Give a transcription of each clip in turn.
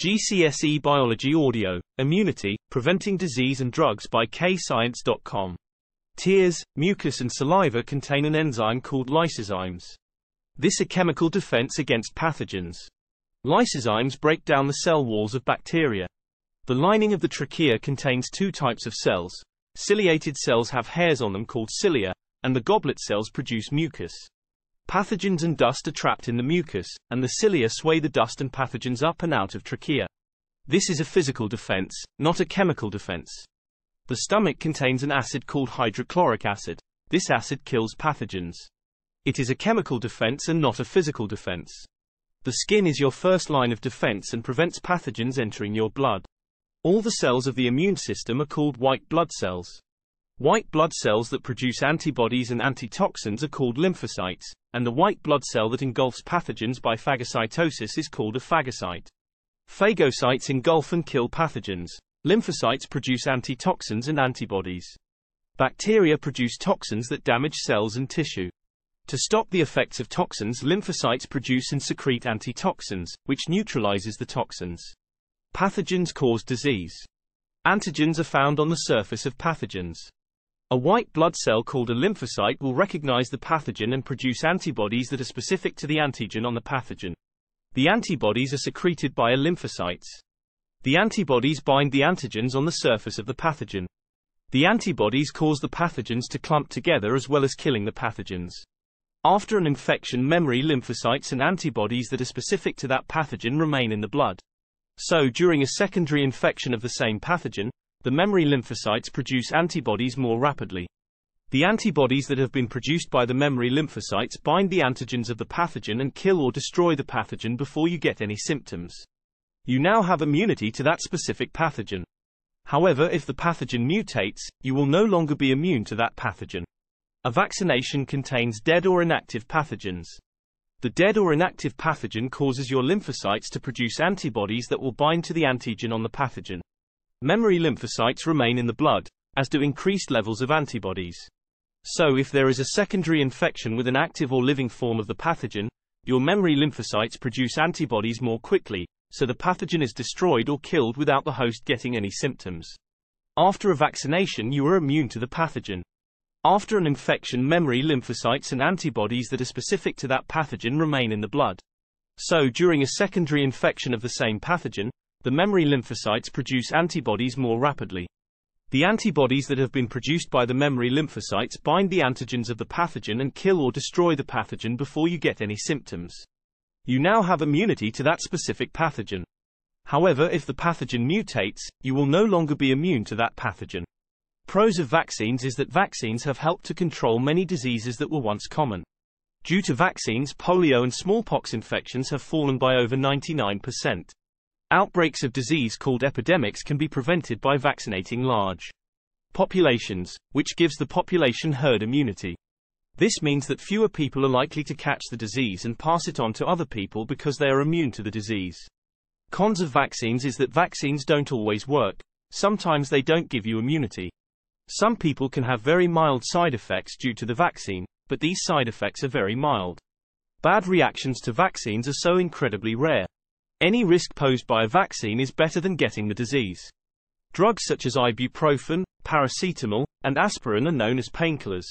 GCSE Biology Audio, Immunity, Preventing Disease and Drugs by KayScience.com. Tears, mucus and saliva contain an enzyme called lysozymes. This a chemical defense against pathogens. Lysozymes break down the cell walls of bacteria. The lining of the trachea contains two types of cells. Ciliated cells have hairs on them called cilia, and the goblet cells produce mucus. Pathogens and dust are trapped in the mucus, and the cilia sway the dust and pathogens up and out of trachea. This is a physical defense, not a chemical defense. The stomach contains an acid called hydrochloric acid. This acid kills pathogens. It is a chemical defense and not a physical defense. The skin is your first line of defense and prevents pathogens entering your blood. All the cells of the immune system are called white blood cells. White blood cells that produce antibodies and antitoxins are called lymphocytes, and the white blood cell that engulfs pathogens by phagocytosis is called a phagocyte. Phagocytes engulf and kill pathogens. Lymphocytes produce antitoxins and antibodies. Bacteria produce toxins that damage cells and tissue. To stop the effects of toxins, lymphocytes produce and secrete antitoxins, which neutralizes the toxins. Pathogens cause disease. Antigens are found on the surface of pathogens. A white blood cell called a lymphocyte will recognize the pathogen and produce antibodies that are specific to the antigen on the pathogen. The antibodies are secreted by a lymphocytes. The antibodies bind the antigens on the surface of the pathogen. The antibodies cause the pathogens to clump together as well as killing the pathogens. After an infection memory lymphocytes and antibodies that are specific to that pathogen remain in the blood. So during a secondary infection of the same pathogen, the memory lymphocytes produce antibodies more rapidly. The antibodies that have been produced by the memory lymphocytes bind the antigens of the pathogen and kill or destroy the pathogen before you get any symptoms. You now have immunity to that specific pathogen. However, if the pathogen mutates, you will no longer be immune to that pathogen. A vaccination contains dead or inactive pathogens. The dead or inactive pathogen causes your lymphocytes to produce antibodies that will bind to the antigen on the pathogen. Memory lymphocytes remain in the blood, as do increased levels of antibodies. So if there is a secondary infection with an active or living form of the pathogen, your memory lymphocytes produce antibodies more quickly, so the pathogen is destroyed or killed without the host getting any symptoms. After a vaccination you are immune to the pathogen. After an infection memory lymphocytes and antibodies that are specific to that pathogen remain in the blood. So during a secondary infection of the same pathogen, the memory lymphocytes produce antibodies more rapidly. The antibodies that have been produced by the memory lymphocytes bind the antigens of the pathogen and kill or destroy the pathogen before you get any symptoms. You now have immunity to that specific pathogen. However, if the pathogen mutates, you will no longer be immune to that pathogen. Pros of vaccines is that vaccines have helped to control many diseases that were once common. Due to vaccines, polio and smallpox infections have fallen by over 99%. Outbreaks of disease called epidemics can be prevented by vaccinating large populations, which gives the population herd immunity. This means that fewer people are likely to catch the disease and pass it on to other people because they are immune to the disease. Cons of vaccines is that vaccines don't always work. Sometimes they don't give you immunity. Some people can have very mild side effects due to the vaccine, but these side effects are very mild. Bad reactions to vaccines are so incredibly rare. Any risk posed by a vaccine is better than getting the disease. Drugs such as ibuprofen, paracetamol, and aspirin are known as painkillers.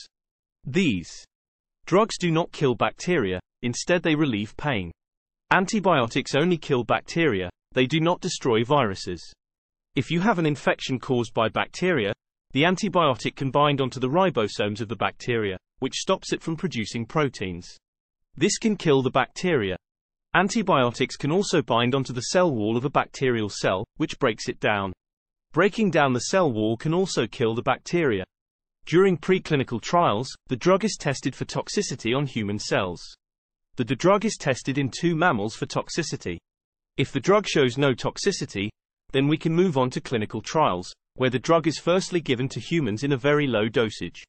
These drugs do not kill bacteria, instead they relieve pain. Antibiotics only kill bacteria, they do not destroy viruses. If you have an infection caused by bacteria, the antibiotic can bind onto the ribosomes of the bacteria, which stops it from producing proteins. This can kill the bacteria, Antibiotics can also bind onto the cell wall of a bacterial cell, which breaks it down. Breaking down the cell wall can also kill the bacteria. During preclinical trials, the drug is tested for toxicity on human cells. The drug is tested in two mammals for toxicity. If the drug shows no toxicity, then we can move on to clinical trials, where the drug is firstly given to humans in a very low dosage.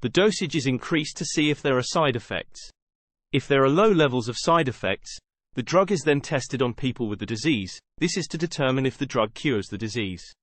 The dosage is increased to see if there are side effects. If there are low levels of side effects, the drug is then tested on people with the disease. This is to determine if the drug cures the disease.